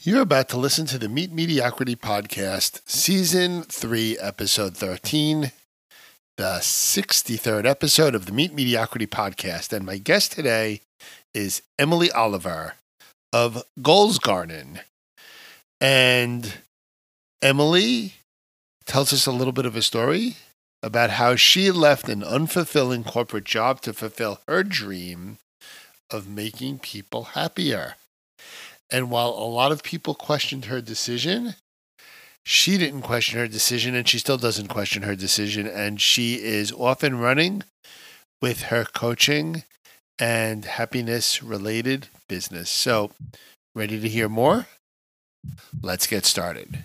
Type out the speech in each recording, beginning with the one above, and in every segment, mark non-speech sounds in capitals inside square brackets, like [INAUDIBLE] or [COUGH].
You're about to listen to the Meet Mediocrity Podcast, Season 3, Episode 13, the 63rd episode of the Meet Mediocrity Podcast. And my guest today is Emily Oliver of Goals Garden. And Emily tells us a little bit of a story about how she left an unfulfilling corporate job to fulfill her dream of making people happier. And while a lot of people questioned her decision, she didn't question her decision and she still doesn't question her decision. And she is off and running with her coaching and happiness related business. So, ready to hear more? Let's get started.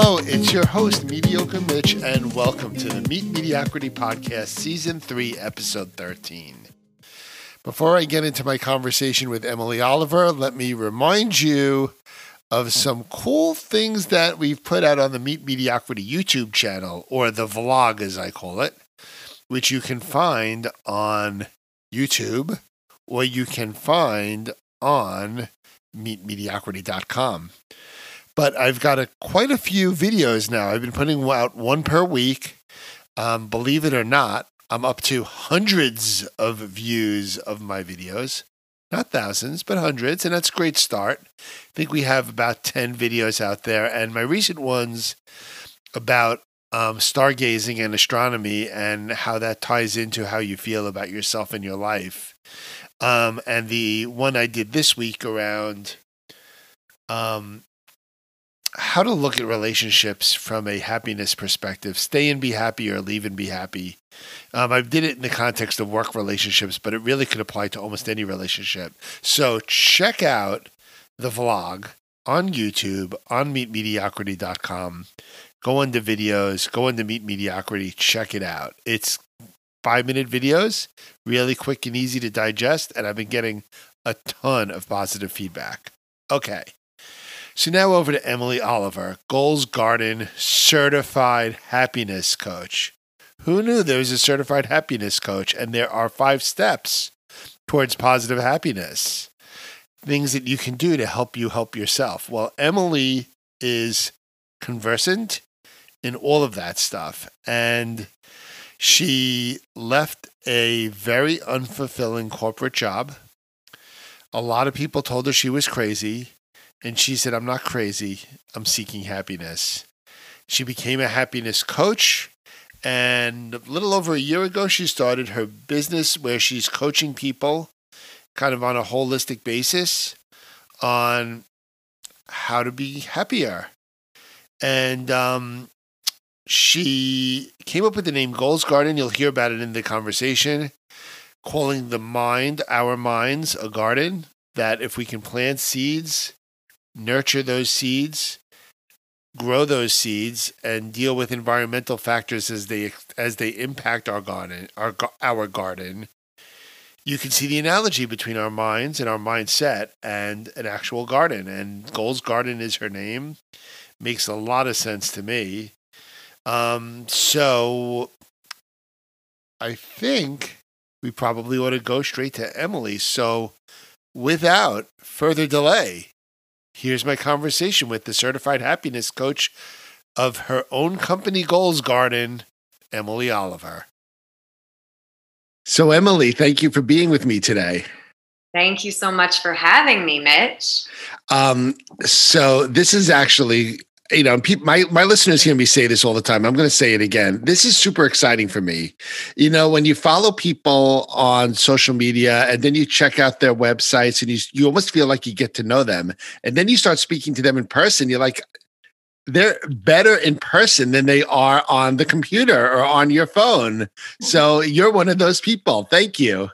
Hello. It's your host, Mediocre Mitch, and welcome to the Meet Mediocrity Podcast, Season 3, Episode 13. Before I get into my conversation with Emily Oliver, let me remind you of some cool things that we've put out on the Meet Mediocrity YouTube channel, or the vlog as I call it, which you can find on YouTube or you can find on meetmediocrity.com. But I've got a, quite a few videos now. I've been putting out one per week. Um, believe it or not, I'm up to hundreds of views of my videos. Not thousands, but hundreds, and that's a great start. I think we have about 10 videos out there, and my recent ones about um, stargazing and astronomy and how that ties into how you feel about yourself and your life. Um, and the one I did this week around um, how to look at relationships from a happiness perspective stay and be happy or leave and be happy. Um, i did it in the context of work relationships but it really could apply to almost any relationship. So check out the vlog on youtube on meetmediocrity.com go into videos go into meet mediocrity check it out. It's five minute videos really quick and easy to digest and i've been getting a ton of positive feedback. Okay so now over to Emily Oliver, Goals Garden certified happiness coach. Who knew there was a certified happiness coach? And there are five steps towards positive happiness. Things that you can do to help you help yourself. Well, Emily is conversant in all of that stuff. And she left a very unfulfilling corporate job. A lot of people told her she was crazy. And she said, I'm not crazy. I'm seeking happiness. She became a happiness coach. And a little over a year ago, she started her business where she's coaching people kind of on a holistic basis on how to be happier. And um, she came up with the name Goals Garden. You'll hear about it in the conversation, calling the mind, our minds, a garden. That if we can plant seeds nurture those seeds, grow those seeds, and deal with environmental factors as they as they impact our garden, our our garden. You can see the analogy between our minds and our mindset and an actual garden. And Goals Garden is her name. Makes a lot of sense to me. Um, so I think we probably ought to go straight to Emily. So without further delay, Here's my conversation with the certified happiness coach of her own company, Goals Garden, Emily Oliver. So, Emily, thank you for being with me today. Thank you so much for having me, Mitch. Um, so, this is actually you know, my my listeners hear me say this all the time. I'm going to say it again. This is super exciting for me. You know, when you follow people on social media and then you check out their websites and you you almost feel like you get to know them, and then you start speaking to them in person. You're like, they're better in person than they are on the computer or on your phone. So you're one of those people. Thank you.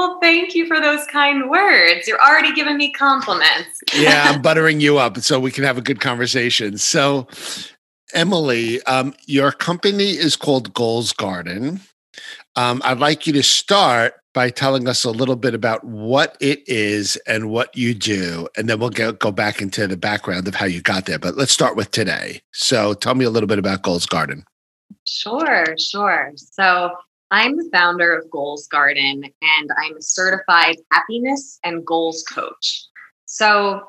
Well, thank you for those kind words. You're already giving me compliments. yeah, I'm [LAUGHS] buttering you up so we can have a good conversation. So, Emily, um, your company is called Goals Garden. Um, I'd like you to start by telling us a little bit about what it is and what you do, and then we'll go, go back into the background of how you got there. But let's start with today. So tell me a little bit about Goals Garden. Sure, sure. So I'm the founder of Goals Garden, and I'm a certified happiness and goals coach. So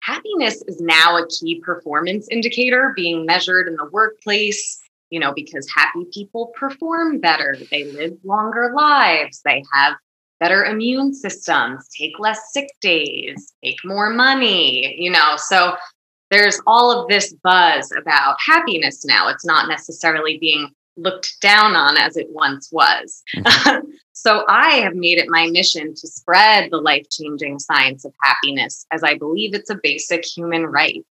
happiness is now a key performance indicator being measured in the workplace you know, because happy people perform better, they live longer lives, they have better immune systems, take less sick days, make more money, you know. So there's all of this buzz about happiness now. It's not necessarily being looked down on as it once was. Mm-hmm. [LAUGHS] so I have made it my mission to spread the life changing science of happiness as I believe it's a basic human right.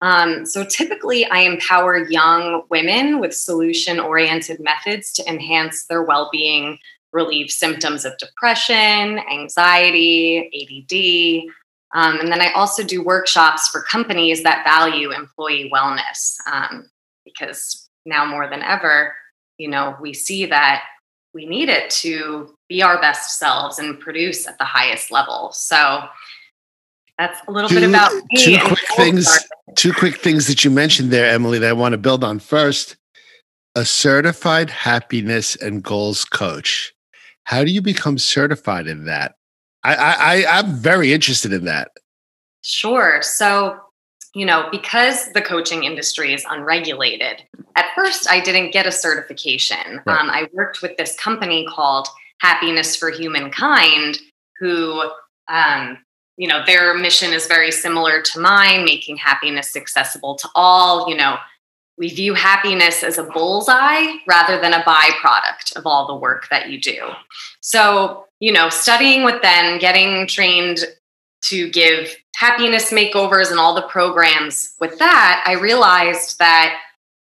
Um, so typically, I empower young women with solution oriented methods to enhance their well being, relieve symptoms of depression, anxiety, ADD. Um, and then I also do workshops for companies that value employee wellness um, because now more than ever, you know, we see that we need it to be our best selves and produce at the highest level. So that's a little two, bit about me. Two quick things. Two quick things that you mentioned there, Emily, that I want to build on. First, a certified happiness and goals coach. How do you become certified in that? I, I, I'm very interested in that. Sure. So, you know, because the coaching industry is unregulated, at first I didn't get a certification. Right. Um, I worked with this company called Happiness for Humankind, who um, you know their mission is very similar to mine making happiness accessible to all you know we view happiness as a bullseye rather than a byproduct of all the work that you do so you know studying with them getting trained to give happiness makeovers and all the programs with that i realized that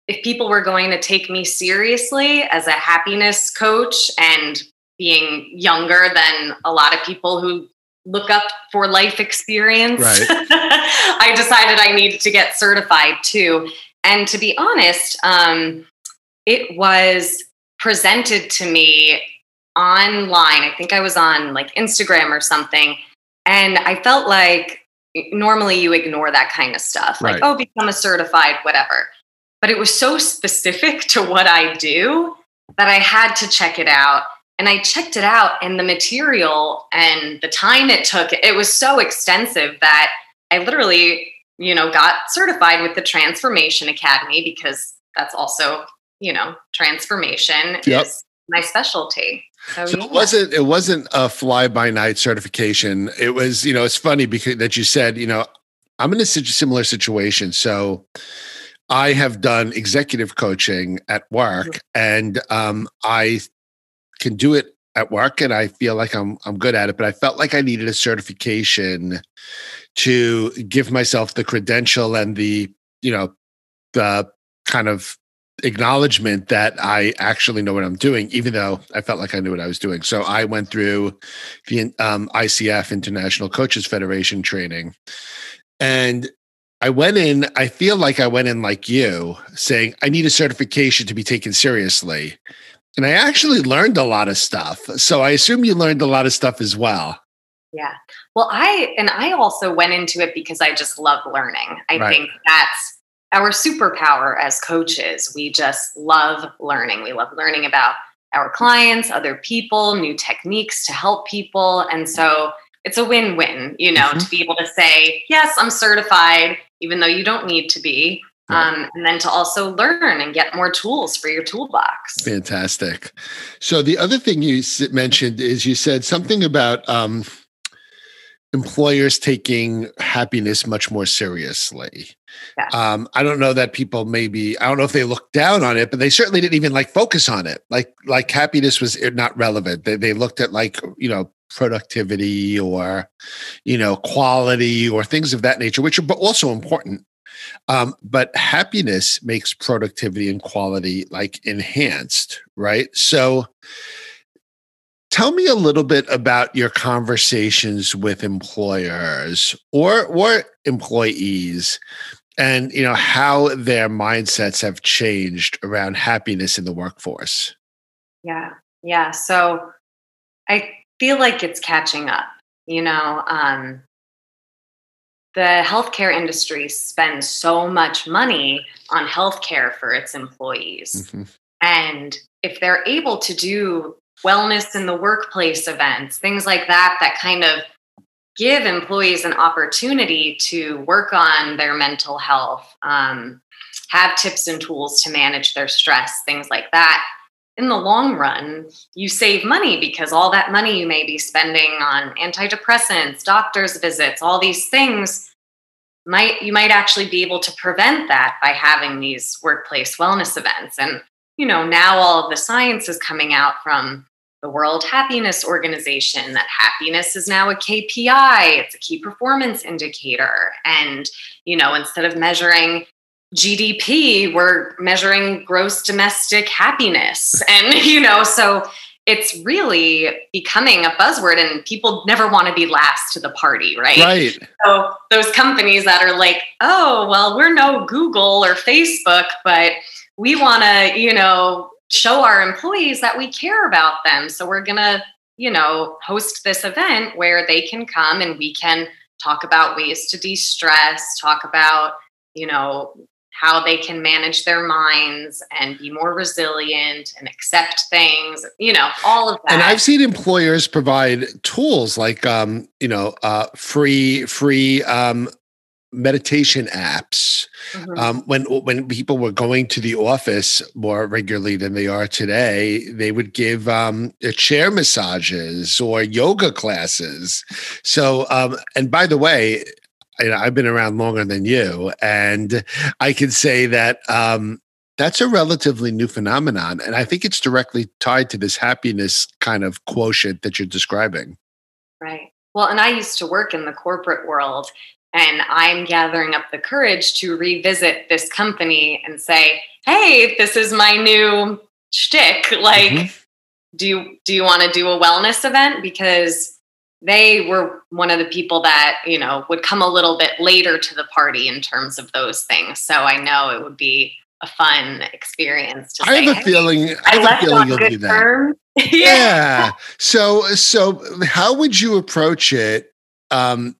if people were going to take me seriously as a happiness coach and being younger than a lot of people who look up for life experience. Right. [LAUGHS] I decided I needed to get certified too. And to be honest, um, it was presented to me online. I think I was on like Instagram or something. And I felt like normally you ignore that kind of stuff, right. like, oh, become a certified, whatever. But it was so specific [LAUGHS] to what I do that I had to check it out. And I checked it out, and the material and the time it took, it was so extensive that I literally, you know, got certified with the Transformation Academy because that's also, you know, transformation yep. is my specialty. So, so yeah. it wasn't it wasn't a fly by night certification. It was, you know, it's funny because that you said, you know, I'm in a similar situation. So I have done executive coaching at work, and um, I can do it at work and I feel like I'm I'm good at it, but I felt like I needed a certification to give myself the credential and the, you know, the kind of acknowledgement that I actually know what I'm doing, even though I felt like I knew what I was doing. So I went through the um, ICF International Coaches Federation training, and I went in. I feel like I went in like you, saying I need a certification to be taken seriously. And I actually learned a lot of stuff. So I assume you learned a lot of stuff as well. Yeah. Well, I, and I also went into it because I just love learning. I right. think that's our superpower as coaches. We just love learning. We love learning about our clients, other people, new techniques to help people. And so it's a win win, you know, mm-hmm. to be able to say, yes, I'm certified, even though you don't need to be um, and then to also learn and get more tools for your toolbox. Fantastic. So the other thing you mentioned is you said something about um, employers taking happiness much more seriously. Yeah. Um, I don't know that people maybe I don't know if they looked down on it, but they certainly didn't even like focus on it. Like like happiness was not relevant. They they looked at like you know productivity or you know quality or things of that nature, which are also important. Um, but happiness makes productivity and quality like enhanced, right? So tell me a little bit about your conversations with employers or or employees and you know how their mindsets have changed around happiness in the workforce yeah yeah so I feel like it's catching up. You know, um, the healthcare industry spends so much money on healthcare for its employees. Mm-hmm. And if they're able to do wellness in the workplace events, things like that, that kind of give employees an opportunity to work on their mental health, um, have tips and tools to manage their stress, things like that. In the long run, you save money because all that money you may be spending on antidepressants, doctor's visits, all these things might you might actually be able to prevent that by having these workplace wellness events and you know now all of the science is coming out from the World Happiness Organization that happiness is now a KPI, it's a key performance indicator. And, you know, instead of measuring GDP, we're measuring gross domestic happiness. [LAUGHS] And, you know, so it's really becoming a buzzword and people never want to be last to the party, right? Right. So those companies that are like, oh, well, we're no Google or Facebook, but we want to, you know, show our employees that we care about them. So we're going to, you know, host this event where they can come and we can talk about ways to de-stress, talk about, you know, how they can manage their minds and be more resilient and accept things, you know, all of that. And I've seen employers provide tools like, um, you know, uh, free, free um, meditation apps mm-hmm. um, when when people were going to the office more regularly than they are today they would give um, chair massages or yoga classes. So um, and by the way I've been around longer than you and I can say that um, that's a relatively new phenomenon and I think it's directly tied to this happiness kind of quotient that you're describing. Right. Well, and I used to work in the corporate world, and I'm gathering up the courage to revisit this company and say, "Hey, this is my new shtick. Like, mm-hmm. do you do you want to do a wellness event?" Because they were one of the people that you know would come a little bit later to the party in terms of those things. So I know it would be a fun experience. I say, have a feeling. I, I have a feeling you'll do that. [LAUGHS] yeah. yeah. So so how would you approach it? Um,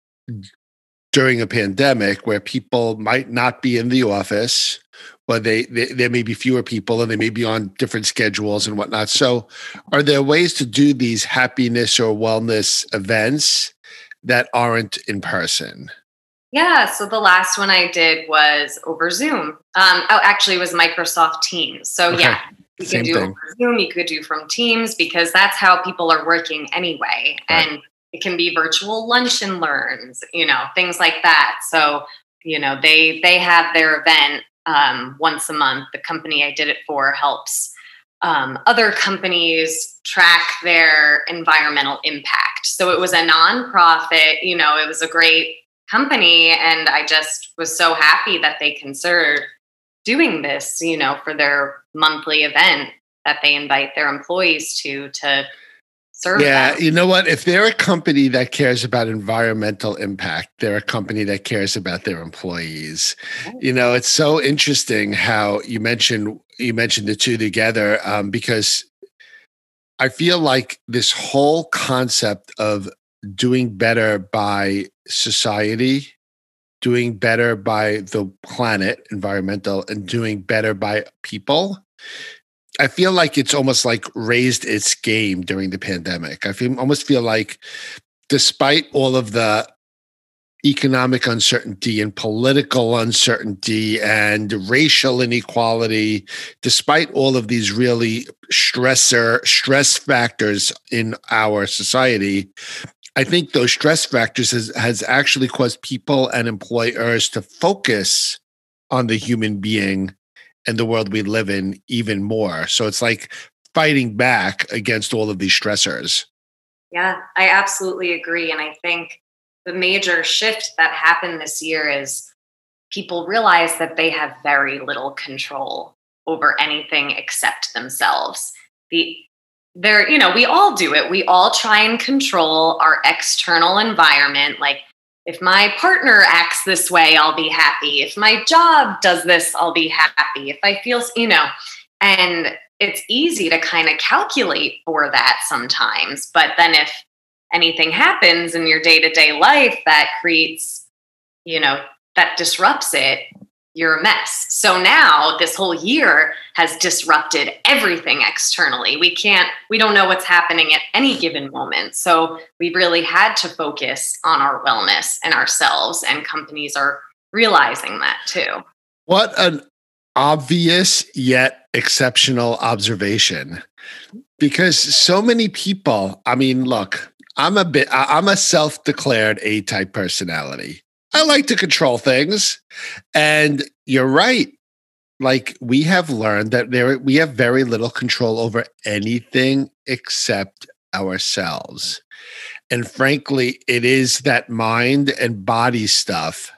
during a pandemic where people might not be in the office but they, they, there may be fewer people and they may be on different schedules and whatnot so are there ways to do these happiness or wellness events that aren't in person yeah so the last one i did was over zoom um, oh actually it was microsoft teams so okay. yeah you Same could do thing. over zoom you could do from teams because that's how people are working anyway right. and it can be virtual lunch and learns you know things like that. So you know they they have their event um, once a month. The company i did it for helps um, other companies track their environmental impact. So it was a nonprofit you know it was a great company and i just was so happy that they considered doing this you know for their monthly event that they invite their employees to to serve yeah them. you know what? If they're a company that cares about environmental impact they're a company that cares about their employees. You know it's so interesting how you mentioned you mentioned the two together um, because i feel like this whole concept of doing better by society doing better by the planet environmental and doing better by people I feel like it's almost like raised its game during the pandemic. I feel almost feel like despite all of the economic uncertainty and political uncertainty and racial inequality, despite all of these really stressor stress factors in our society, I think those stress factors has, has actually caused people and employers to focus on the human being and the world we live in even more. So it's like fighting back against all of these stressors. Yeah, I absolutely agree. And I think the major shift that happened this year is people realize that they have very little control over anything except themselves. The there, you know, we all do it. We all try and control our external environment. Like if my partner acts this way, I'll be happy. If my job does this, I'll be happy. If I feel, you know, and it's easy to kind of calculate for that sometimes. But then if anything happens in your day to day life that creates, you know, that disrupts it, you're a mess. So now this whole year has disrupted everything externally. We can't, we don't know what's happening at any given moment. So we really had to focus on our wellness and ourselves, and companies are realizing that too. What an obvious yet exceptional observation. Because so many people, I mean, look, I'm a bit, I'm a self declared A type personality. I like to control things. And you're right. Like we have learned that there we have very little control over anything except ourselves. And frankly, it is that mind and body stuff,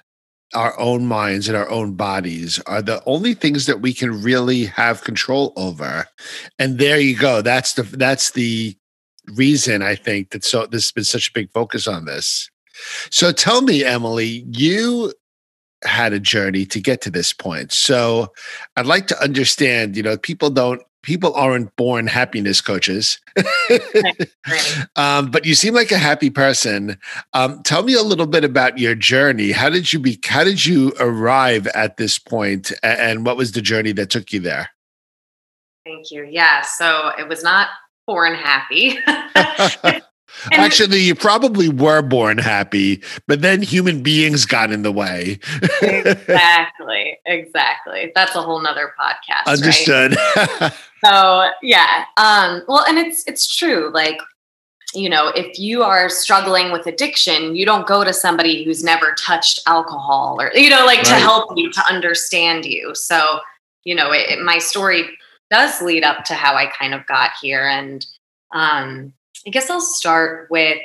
our own minds and our own bodies are the only things that we can really have control over. And there you go. That's the that's the reason I think that so this has been such a big focus on this. So tell me, Emily, you had a journey to get to this point. So I'd like to understand, you know, people don't people aren't born happiness coaches. [LAUGHS] um, but you seem like a happy person. Um, tell me a little bit about your journey. How did you be how did you arrive at this point and what was the journey that took you there? Thank you. Yeah. So it was not born happy. [LAUGHS] [LAUGHS] Actually, you probably were born happy, but then human beings got in the way. exactly. Exactly. That's a whole nother podcast. Understood. Right? [LAUGHS] so yeah. Um, well, and it's it's true. Like, you know, if you are struggling with addiction, you don't go to somebody who's never touched alcohol or, you know, like right. to help you to understand you. So, you know, it, it, my story does lead up to how I kind of got here. And um, I guess I'll start with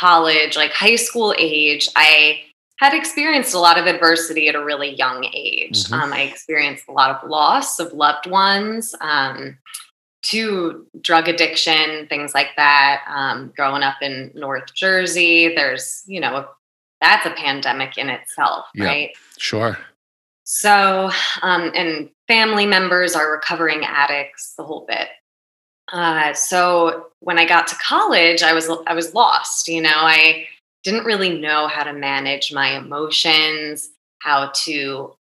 college, like high school age. I had experienced a lot of adversity at a really young age. Mm-hmm. Um, I experienced a lot of loss of loved ones, um, to drug addiction, things like that. Um, growing up in North Jersey, there's, you know, a, that's a pandemic in itself, yeah, right? Sure. So, um, and family members are recovering addicts, the whole bit. Uh, so when I got to college, I was I was lost. You know, I didn't really know how to manage my emotions, how to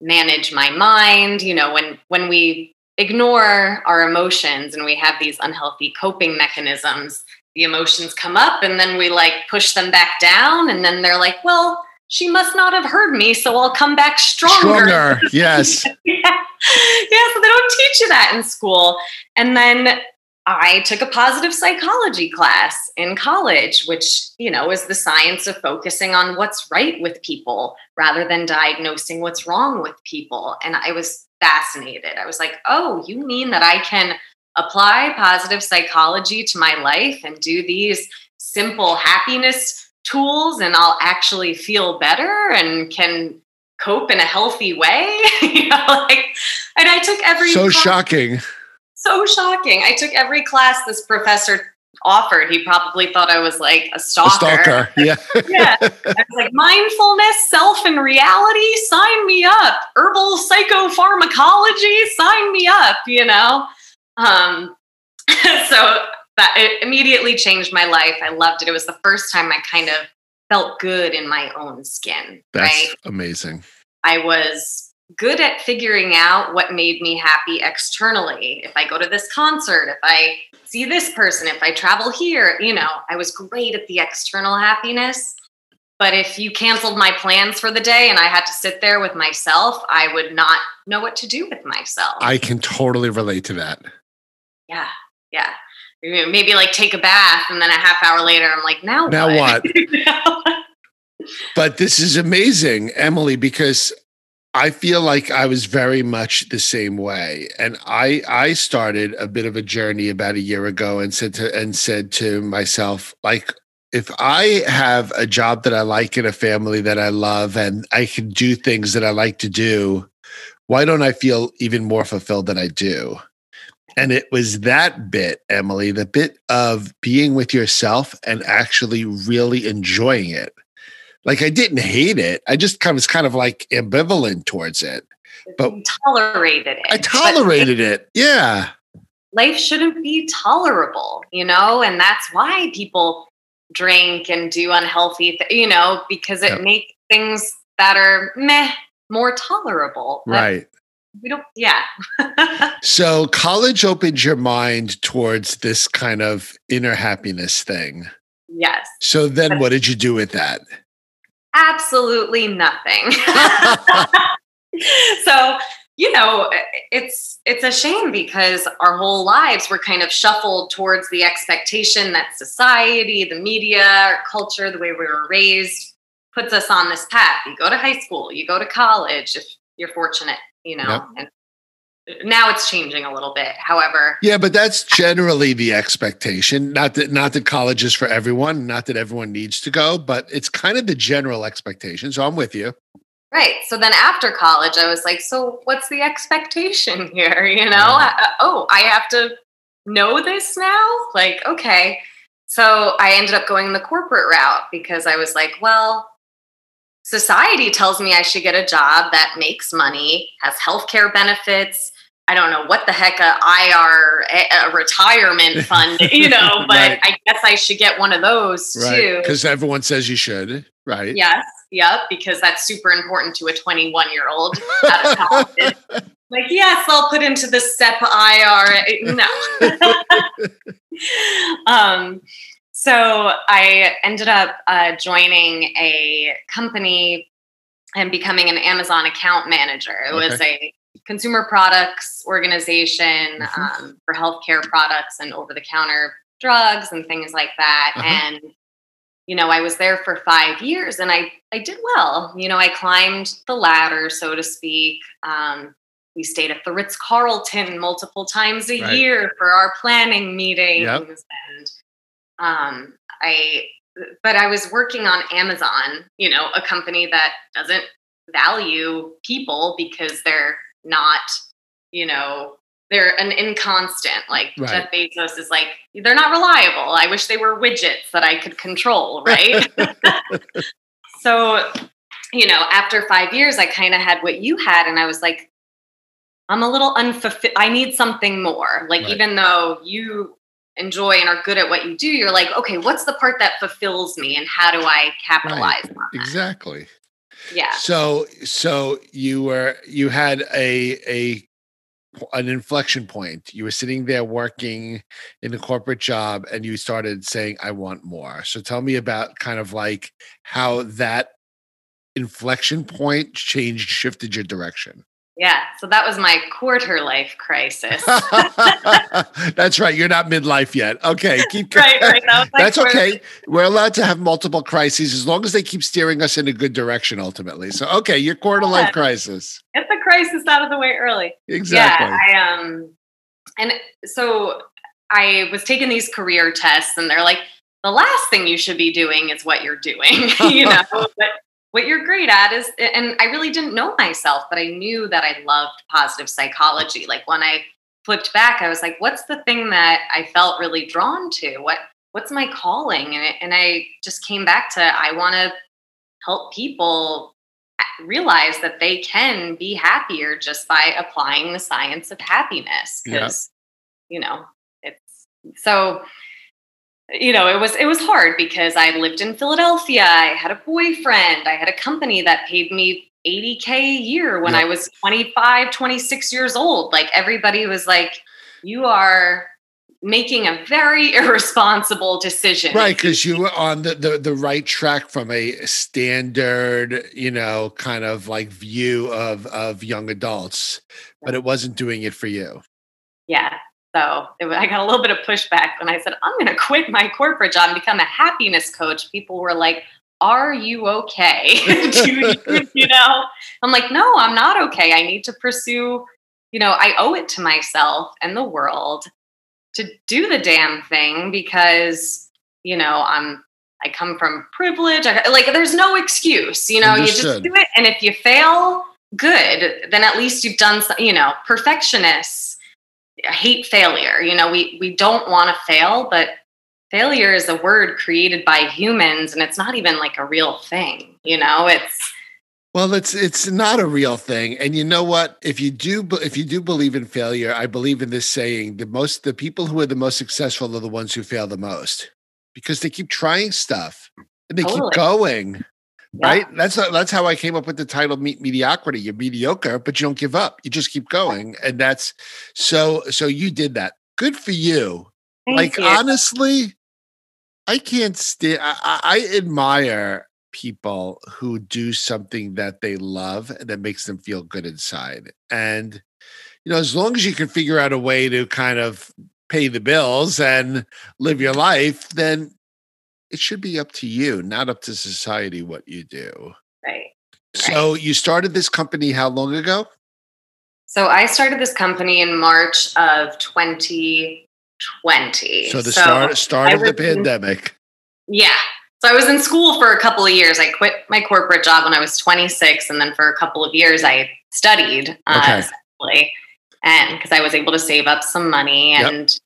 manage my mind. You know, when when we ignore our emotions and we have these unhealthy coping mechanisms, the emotions come up and then we like push them back down, and then they're like, well she must not have heard me, so I'll come back stronger. Stronger, [LAUGHS] yes. [LAUGHS] yeah. yeah, so they don't teach you that in school. And then I took a positive psychology class in college, which, you know, is the science of focusing on what's right with people rather than diagnosing what's wrong with people. And I was fascinated. I was like, oh, you mean that I can apply positive psychology to my life and do these simple happiness tools and I'll actually feel better and can cope in a healthy way. [LAUGHS] you know, like, and I took every so class, shocking, so shocking. I took every class this professor offered. He probably thought I was like a stalker. A stalker, [LAUGHS] yeah, yeah. I was like mindfulness, self and reality. Sign me up. Herbal psychopharmacology. Sign me up. You know. Um, [LAUGHS] so that it immediately changed my life. I loved it. It was the first time I kind of felt good in my own skin. That's right? amazing. I was good at figuring out what made me happy externally. If I go to this concert, if I see this person, if I travel here, you know, I was great at the external happiness. But if you canceled my plans for the day and I had to sit there with myself, I would not know what to do with myself. I can totally relate to that. Yeah. Yeah maybe like take a bath and then a half hour later i'm like now now what, what? [LAUGHS] but this is amazing emily because i feel like i was very much the same way and i i started a bit of a journey about a year ago and said to and said to myself like if I have a job that I like and a family that I love and I can do things that I like to do, why don't I feel even more fulfilled than I do? And it was that bit, Emily, the bit of being with yourself and actually really enjoying it. Like I didn't hate it. I just kind of was kind of like ambivalent towards it. but you tolerated it. I tolerated it. Yeah. Life shouldn't be tolerable, you know, and that's why people drink and do unhealthy, th- you know, because it Yep. makes things that are meh more tolerable. Right. We don't. Yeah. [LAUGHS] So college opened your mind towards this kind of inner happiness thing. yes. So then what did you do with that? Absolutely nothing. [LAUGHS] so you know it's it's a shame because our whole lives were kind of shuffled towards the expectation that society the media our culture the way we were raised puts us on this path you go to high school you go to college if you're fortunate you know Yep. and now it's changing a little bit however Yeah, but that's generally the expectation. Not that not that college is for everyone, not that everyone needs to go, but it's kind of the general expectation. So I'm with you. Right. So then after college, I was like, so what's the expectation [LAUGHS] here? You know, Yeah. I- oh, I have to know this now? Like, okay. So I ended up going the corporate route because I was like, well, society tells me I should get a job that makes money, has healthcare benefits. I don't know what the heck a IR, a, retirement [LAUGHS] fund, you know, but Right. I guess I should get one of those too. Because everyone says you should, right? Yes, yep, because that's super important to a 21 year old out of college. [LAUGHS] like, yes, I'll put into the SEP IRA. No. [LAUGHS] um, so I ended up uh, joining a company and becoming an Amazon account manager. It was a consumer products organization Mhm. um, for healthcare products and over the counter drugs and things like that. Uh-huh. And you know, I was there for five years and I, I did well. You know, I climbed the ladder, so to speak. Um, we stayed at the Ritz Carlton multiple times a Right. year for our planning meetings. Yep. And um, I, but I was working on Amazon, you know, a company that doesn't value people because they're not, you know, they're an inconstant. Like Right. Jeff Bezos is like, they're not reliable. I wish they were widgets that I could control, right? [LAUGHS] so, you know, after five years, I kind of had what you had, and I was like, I'm a little unfulfilled. I need something more. Like, Right. even though you enjoy and are good at what you do, you're like, okay, what's the part that fulfills me, and how do I capitalize on that? Exactly. Yeah. So so you were you had a a an inflection point. You were sitting there working in a corporate job and you started saying I want more. So tell me about kind of like how that inflection point changed shifted your direction. Yeah. So that was my quarter life crisis. [LAUGHS] That's right. You're not midlife yet. Okay, keep going. [LAUGHS] right, right. That That's okay. We're allowed to have multiple crises as long as they keep steering us in a good direction ultimately. So okay, your quarter life Yeah. crisis. Get the crisis out of the way early. Exactly. Yeah, I um and so I was taking these career tests and they're like the last thing you should be doing is what you're doing, [LAUGHS] you know, but what you're great at is and I really didn't know myself, but I knew that I loved positive psychology. Like when I flipped back, I was like what's the thing that I felt really drawn to? What what's my calling? And it, and I just came back to I want to help people uh, realize that they can be happier just by applying the science of happiness Yeah. because you know it's so you know it was it was hard because i lived in philadelphia i had a boyfriend i had a company that paid me 80k a year when Yeah. i was 25 26 years old like everybody was like you are making a very [LAUGHS] irresponsible decision Right, because you were on the, the the right track from a standard, you know, kind of like view of of young adults, but it wasn't doing it for you. Yeah. So it, I got a little bit of pushback when I said, I'm going to quit my corporate job and become a happiness coach. People were like, Are you okay? [LAUGHS] You, you know, I'm like, No, I'm not okay. I need to pursue, you know, I owe it to myself and the world to do the damn thing because, you know, I'm, I come from privilege. I, like, there's no excuse, you know, you just do it. And if you fail, good. Then at least you've done, some, you know, perfectionists I hate failure. You know, we we don't want to fail, but failure is a word created by humans and it's not even like a real thing, you know? It's Well, it's it's not a real thing, and you know what? If you do if you do believe in failure, I believe in this saying: the most the people who are the most successful are the ones who fail the most because they keep trying stuff and they totally. keep going. Yeah. Right? That's that's how I came up with the title "Meet Mediocrity." You're mediocre, but you don't give up. You just keep going, and that's so. So you did that. Good for you. Thank like you. honestly, I can't stand. I, I admire people who do something that they love and that makes them feel good inside. And, you know, as long as you can figure out a way to kind of pay the bills and live your life, then it should be up to you, not up to society what you do. Right. So right. you started this company how long ago? So I started this company in March of 2020. So the so start start of the pandemic. In, yeah. So I was in school for a couple of years. I quit my corporate job when I was 26, and then for a couple of years I studied uh, okay. and because I was able to save up some money and yep.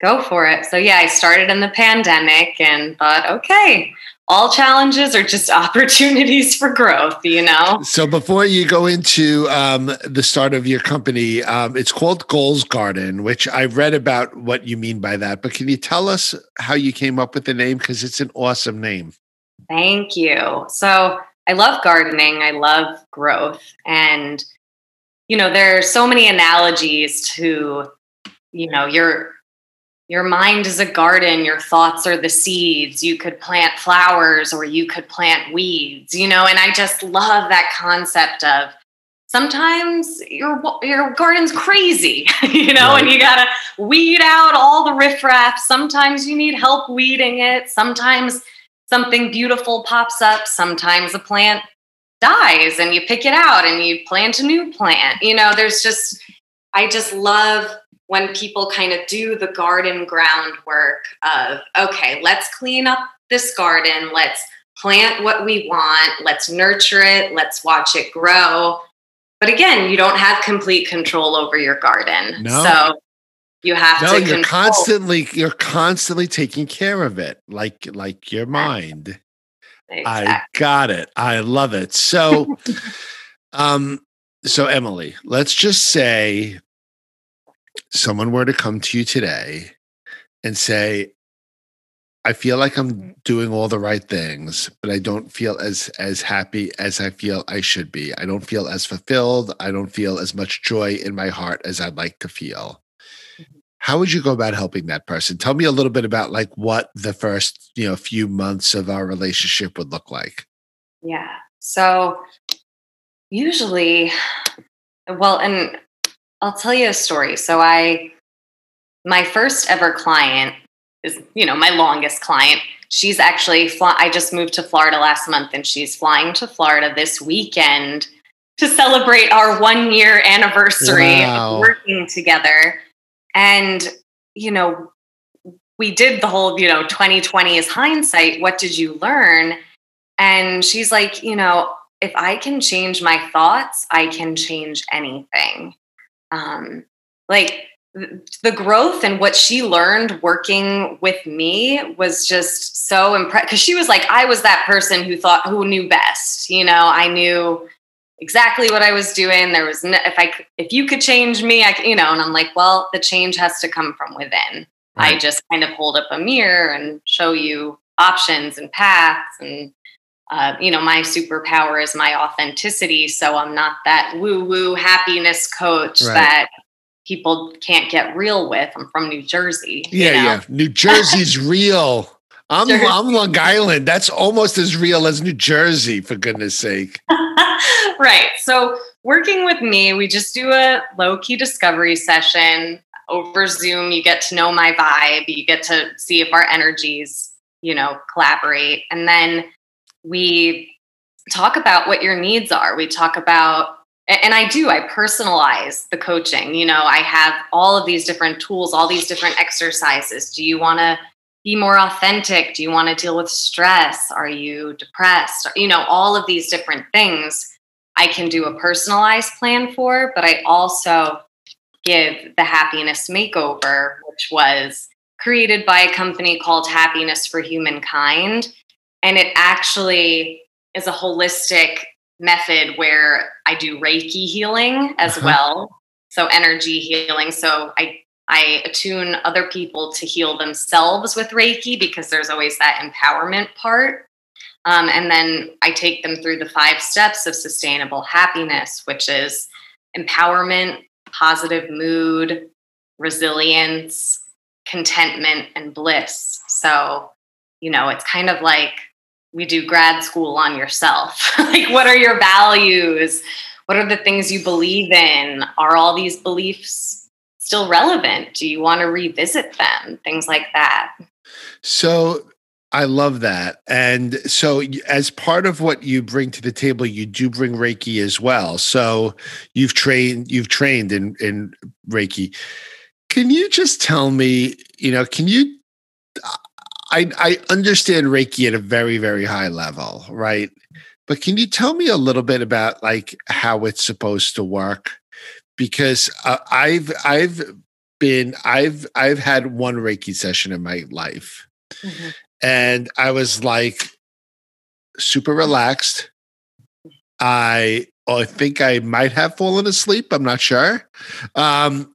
Go for it. So yeah, I started in the pandemic and thought, okay, all challenges are just [LAUGHS] opportunities for growth, you know? So before you go into um, the start of your company, um, it's called Goals Garden, which I read about what you mean by that. But can you tell us how you came up with the name? Because it's an awesome name. Thank you. So I love gardening, I love growth. And, you know, there are so many analogies to, you know, your your mind is a garden your thoughts are the seeds. You could plant flowers or you could plant weeds you know and i just love that concept of sometimes your your garden's crazy [LAUGHS] you know right. and you gotta weed out all the riffraff. Sometimes you need help weeding it. Sometimes something beautiful pops up. Sometimes a plant dies and you pick it out and you plant a new plant. You know there's just i just love when people kind of do the garden groundwork of, okay, let's clean up this garden, let's plant what we want, let's nurture it, let's watch it grow. But again, you don't have complete control over your garden. No. So you have no, to you're control. constantly you're constantly taking care of it like like your mind. Exactly. I got it. I love it. So [LAUGHS] um so Emily, let's just say someone were to come to you today and say, I feel like I'm doing all the right things, but I don't feel as as happy as I feel I should be. I don't feel as fulfilled. I don't feel as much joy in my heart as I'd like to feel. Mm-hmm. How would you go about helping that person? Tell me a little bit about like what the first, you know, few months of our relationship would look like. Yeah. So usually well, and I'll tell you a story. So I my first ever client is, you know, my longest client. She's actually fly- I just moved to Florida last month and she's flying to Florida this weekend to celebrate our 1 year anniversary wow. of working together. And you know, we did the whole, you know, 2020 is hindsight. What did you learn? And she's like, you know, if I can change my thoughts, I can change anything um, like the growth and what she learned working with me was just so impressed because she was like i was that person who thought who knew best you know? I knew exactly what i was doing. There was no, if i if you could change me i you know? And i'm like well the change has to come from within. Right. i just kind of hold up a mirror and show you options and paths and uh, you know, my superpower is my authenticity. So I'm not that woo woo happiness coach right. that people can't get real with. I'm from New Jersey. Yeah, you know? yeah. New Jersey's [LAUGHS] real. I'm Jersey. I'm Long Island. That's almost as real as New Jersey, for goodness sake. [LAUGHS] right. So working with me, we just do a low key discovery session over Zoom. You get to know my vibe. You get to see if our energies, you know, collaborate, and then we talk about what your needs are. We talk about and I do, I personalize the coaching. You know, I have all of these different tools, all these different exercises. Do you want to be more authentic? Do you want to deal with stress? Are you depressed? You know, all of these different things I can do a personalized plan for, but I also give the happiness makeover, which was created by a company called Happiness for Humankind and it actually is a holistic method where I do Reiki healing as uh-huh. well. So energy healing. So I I attune other people to heal themselves with Reiki because there's always that empowerment part. Um, and then I take them through the five steps of sustainable happiness, which is empowerment, positive mood, resilience, contentment, and bliss. So, you know, it's kind of like we do grad school on yourself. [LAUGHS] like, what are your values? What are the things you believe in? Are all these beliefs still relevant? Do you want to revisit them? Things like that. So, I love that. And so, as part of what you bring to the table, you do bring Reiki as well. So, you've trained, you've trained in in Reiki. Can you just tell me, you know, can you I, I understand Reiki at a very, very high level, right? But can you tell me a little bit about like how it's supposed to work? Because uh, I've I've been I've I've had one Reiki session in my life, mm-hmm. and I was like super relaxed. I I think I might have fallen asleep. I'm not sure. Um,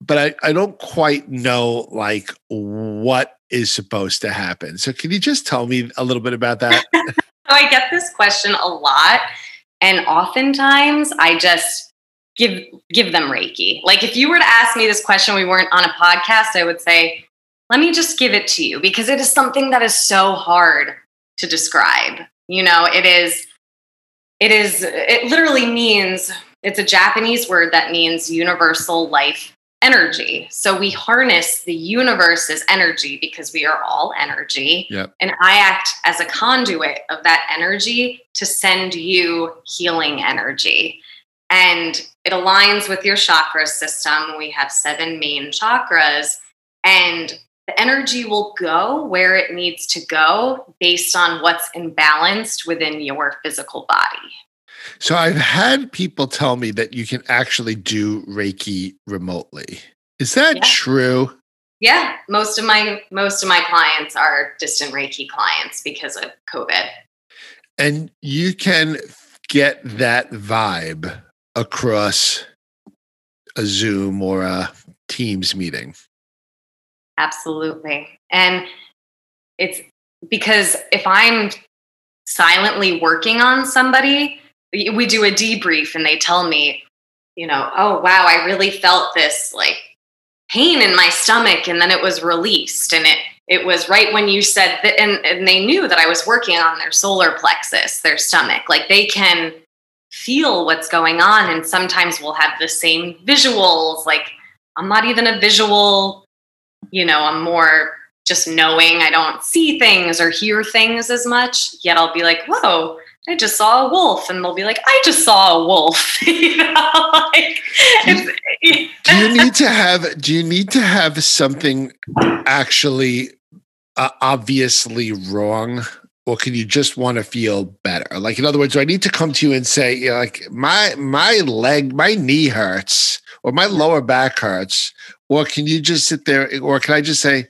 but I, I don't quite know like what is supposed to happen. So can you just tell me a little bit about that? [LAUGHS] so I get this question a lot. And oftentimes I just give give them Reiki. Like if you were to ask me this question, we weren't on a podcast, I would say, let me just give it to you because it is something that is so hard to describe. You know, it is it is it literally means it's a Japanese word that means universal life energy. So we harness the universe's energy because we are all energy. Yep. And I act as a conduit of that energy to send you healing energy. And it aligns with your chakra system. We have seven main chakras, and the energy will go where it needs to go based on what's imbalanced within your physical body. So I've had people tell me that you can actually do Reiki remotely. Is that yeah. true? Yeah, most of my most of my clients are distant Reiki clients because of COVID. And you can get that vibe across a Zoom or a Teams meeting. Absolutely. And it's because if I'm silently working on somebody, we do a debrief and they tell me, you know, oh, wow, I really felt this like pain in my stomach. And then it was released. And it, it was right when you said that, and, and they knew that I was working on their solar plexus, their stomach. Like they can feel what's going on. And sometimes we'll have the same visuals. Like I'm not even a visual, you know, I'm more just knowing I don't see things or hear things as much. Yet I'll be like, whoa, I just saw a wolf, and they'll be like, I just saw a wolf. [LAUGHS] you know, like, do, you, do you need to [LAUGHS] have? Do you need to have something actually uh, obviously wrong? Or can you just want to feel better? Like, in other words, do I need to come to you and say, you know, like my my leg, my knee hurts, or my lower back hurts, or can you just sit there, or can I just say,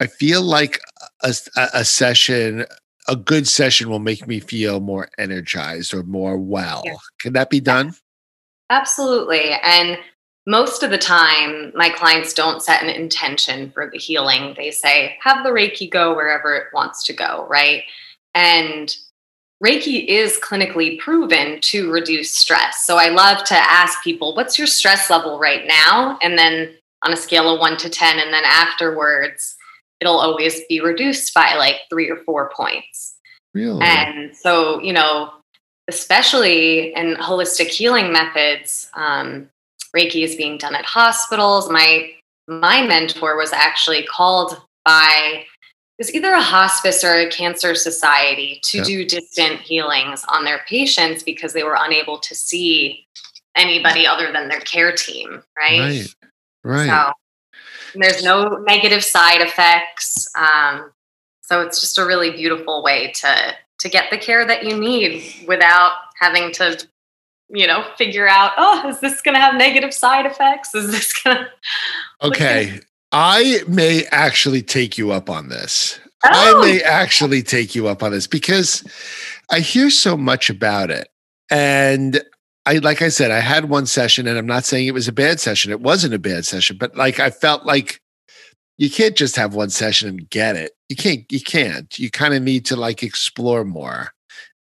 I feel like a, a session a good session will make me feel more energized or more well. Yeah. Can that be done? Absolutely. And most of the time, my clients don't set an intention for the healing. They say, have the Reiki go wherever it wants to go, right? And Reiki is clinically proven to reduce stress. So I love to ask people, what's your stress level right now? And then on a scale of one to 10, and then afterwards, it'll always be reduced by like three or four points. Really? And so, you know, especially in holistic healing methods, um, Reiki is being done at hospitals. My my mentor was actually called by it was either a hospice or a cancer society to yeah. do distant healings on their patients because they were unable to see anybody other than their care team, right? Right. Right. So there's no negative side effects. Um, so it's just a really beautiful way to to get the care that you need without having to, you know, figure out, oh, is this going to have negative side effects? Is this [LAUGHS] going to? Okay, I may actually take you up on this. Oh. I may actually take you up on this because I hear so much about it. And I, like I said, I had one session and I'm not saying it was a bad session. It wasn't a bad session, but like I felt like you can't just have one session and get it. You can't, you can't. You kind of need to like explore more.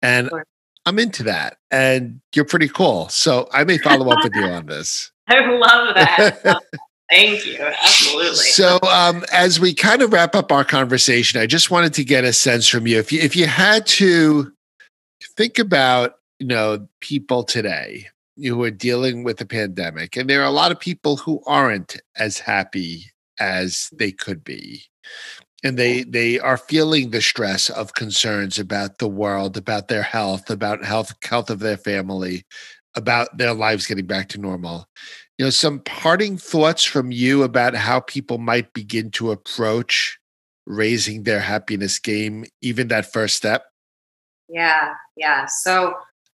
And sure. I'm into that. And you're pretty cool. So I may follow up with you on this. [LAUGHS] I love that. [LAUGHS] Thank you. Absolutely. So, um, as we kind of wrap up our conversation, I just wanted to get a sense from you. If you if you had to think about, you know, people today who are dealing with the pandemic, and there are a lot of people who aren't as happy as they could be, and they they are feeling the stress of concerns about the world, about their health, about health health of their family, about their lives getting back to normal. You know some parting thoughts from you about how people might begin to approach raising their happiness game even that first step? Yeah yeah. So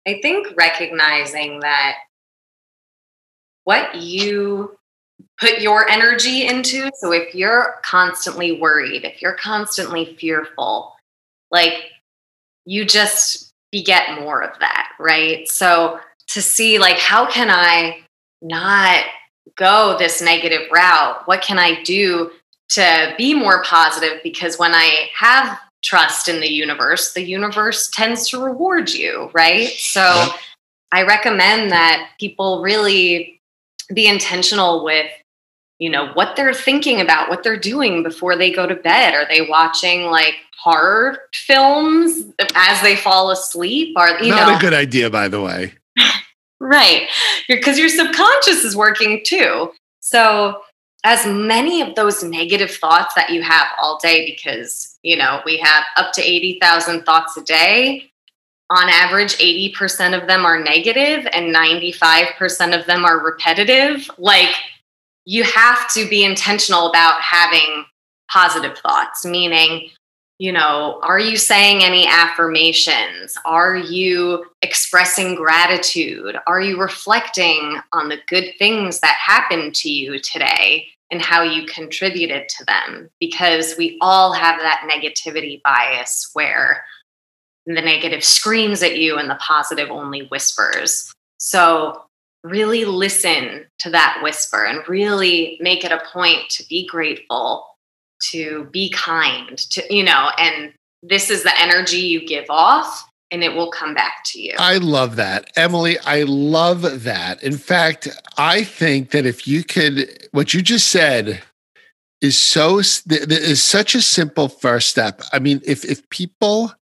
i think recognizing that what you put your energy into so if you're constantly worried if you're constantly fearful like you just beget more of that right so to see like how can i not go this negative route? What can I do to be more positive? Because when I have trust in the universe, the universe tends to reward you, right? So I recommend that people really be intentional with you know what they're thinking about what they're doing before they go to bed are they watching like horror films as they fall asleep are you not know a good idea by the way [LAUGHS] Right. Because your subconscious is working too. So, as many of those negative thoughts that you have all day, because, you know, we have up to 80,000 thoughts a day. On average, 80% of them are negative and 95% of them are repetitive. Like, you have to be intentional about having positive thoughts, meaning you know, are you saying any affirmations? Are you expressing gratitude? Are you reflecting on the good things that happened to you today and how you contributed to them? Because we all have that negativity bias where the negative screams at you and the positive only whispers. So, really listen to that whisper and really make it a point to be grateful to be kind to you know and this is the energy you give off and it will come back to you. I love that. Emily, I love that. In fact, I think that if you could what you just said is so is such a simple first step. I mean, if if people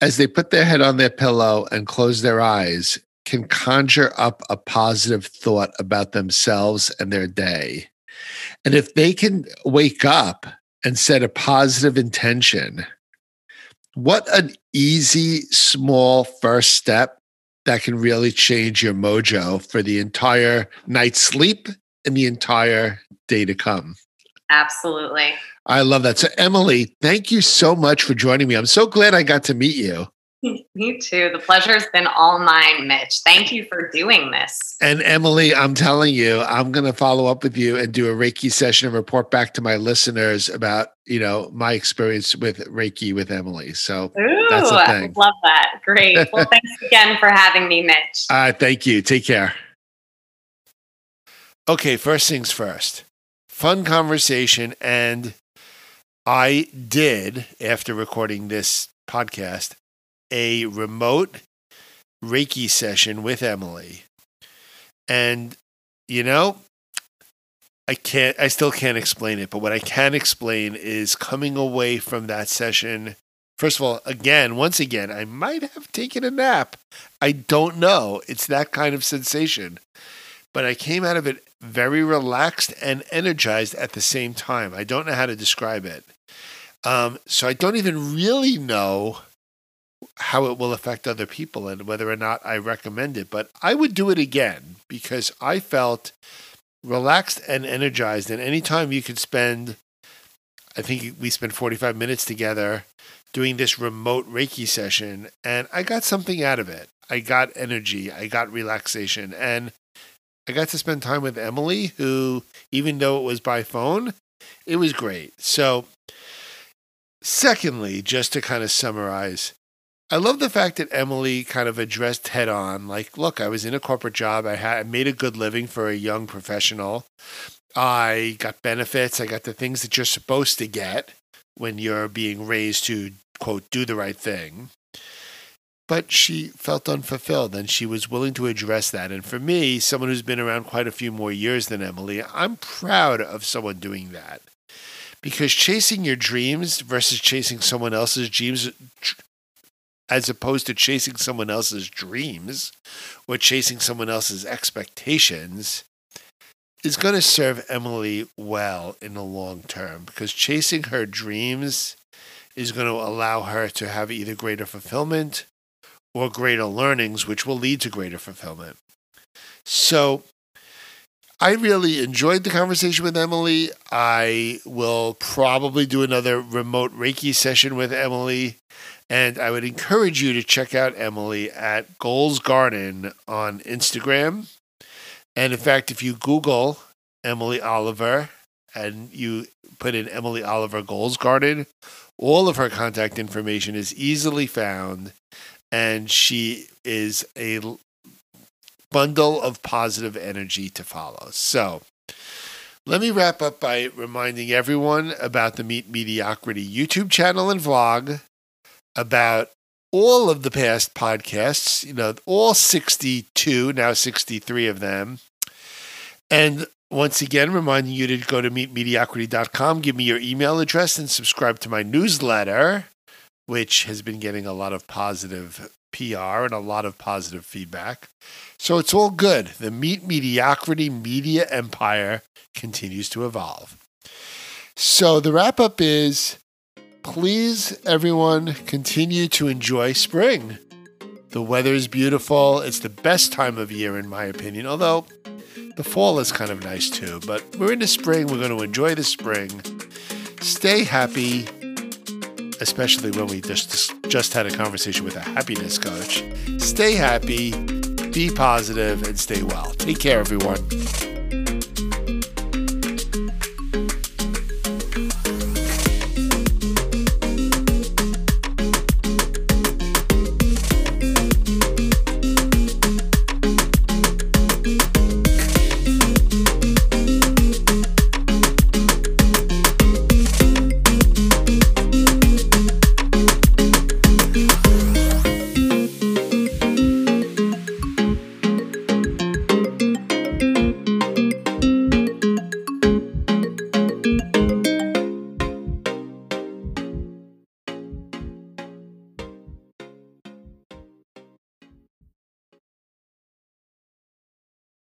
as they put their head on their pillow and close their eyes can conjure up a positive thought about themselves and their day. And if they can wake up and set a positive intention, what an easy, small first step that can really change your mojo for the entire night's sleep and the entire day to come. Absolutely. I love that. So, Emily, thank you so much for joining me. I'm so glad I got to meet you. [LAUGHS] Me too. The pleasure has been all mine, Mitch. Thank you for doing this. And Emily, I'm telling you, I'm going to follow up with you and do a Reiki session and report back to my listeners about, you know, my experience with Reiki with Emily. So Ooh, that's the thing. I love that. Great. [LAUGHS] Well, thanks again for having me, Mitch. All right. Thank you. Take care. Okay. First things first. Fun conversation. And I did, after recording this podcast, a remote Reiki session with Emily. And, you know, I can't, I still can't explain it, but what I can explain is coming away from that session. First of all, again, once again, I might have taken a nap. I don't know. It's that kind of sensation. But I came out of it very relaxed and energized at the same time. I don't know how to describe it. Um, so I don't even really know how it will affect other people and whether or not I recommend it. But I would do it again because I felt relaxed and energized. And anytime you could spend, I think we spent 45 minutes together doing this remote Reiki session, and I got something out of it. I got energy, I got relaxation, and I got to spend time with Emily, who, even though it was by phone, it was great. So, Secondly, just to kind of summarize, I love the fact that Emily kind of addressed head on like, look, I was in a corporate job. I had I made a good living for a young professional. I got benefits. I got the things that you're supposed to get when you're being raised to, quote, do the right thing. But she felt unfulfilled and she was willing to address that. And for me, someone who's been around quite a few more years than Emily, I'm proud of someone doing that. Because chasing your dreams versus chasing someone else's dreams, as opposed to chasing someone else's dreams or chasing someone else's expectations, is going to serve Emily well in the long term because chasing her dreams is going to allow her to have either greater fulfillment or greater learnings, which will lead to greater fulfillment. So, I really enjoyed the conversation with Emily. I will probably do another remote Reiki session with Emily. And I would encourage you to check out Emily at Goals Garden on Instagram. And in fact, if you Google Emily Oliver and you put in Emily Oliver Goals Garden, all of her contact information is easily found. And she is a bundle of positive energy to follow. So, let me wrap up by reminding everyone about the Meet Mediocrity YouTube channel and vlog, about all of the past podcasts, you know, all 62, now 63 of them. And once again, reminding you to go to meetmediocrity.com, give me your email address, and subscribe to my newsletter, which has been getting a lot of positive PR and a lot of positive feedback. So it's all good. The Meet Mediocrity media empire continues to evolve. So the wrap up is please, everyone, continue to enjoy spring. The weather is beautiful. It's the best time of year, in my opinion, although the fall is kind of nice too. But we're in the spring. We're going to enjoy the spring. Stay happy, especially when we just, just had a conversation with a happiness coach. Stay happy, be positive, and stay well. Take care, everyone.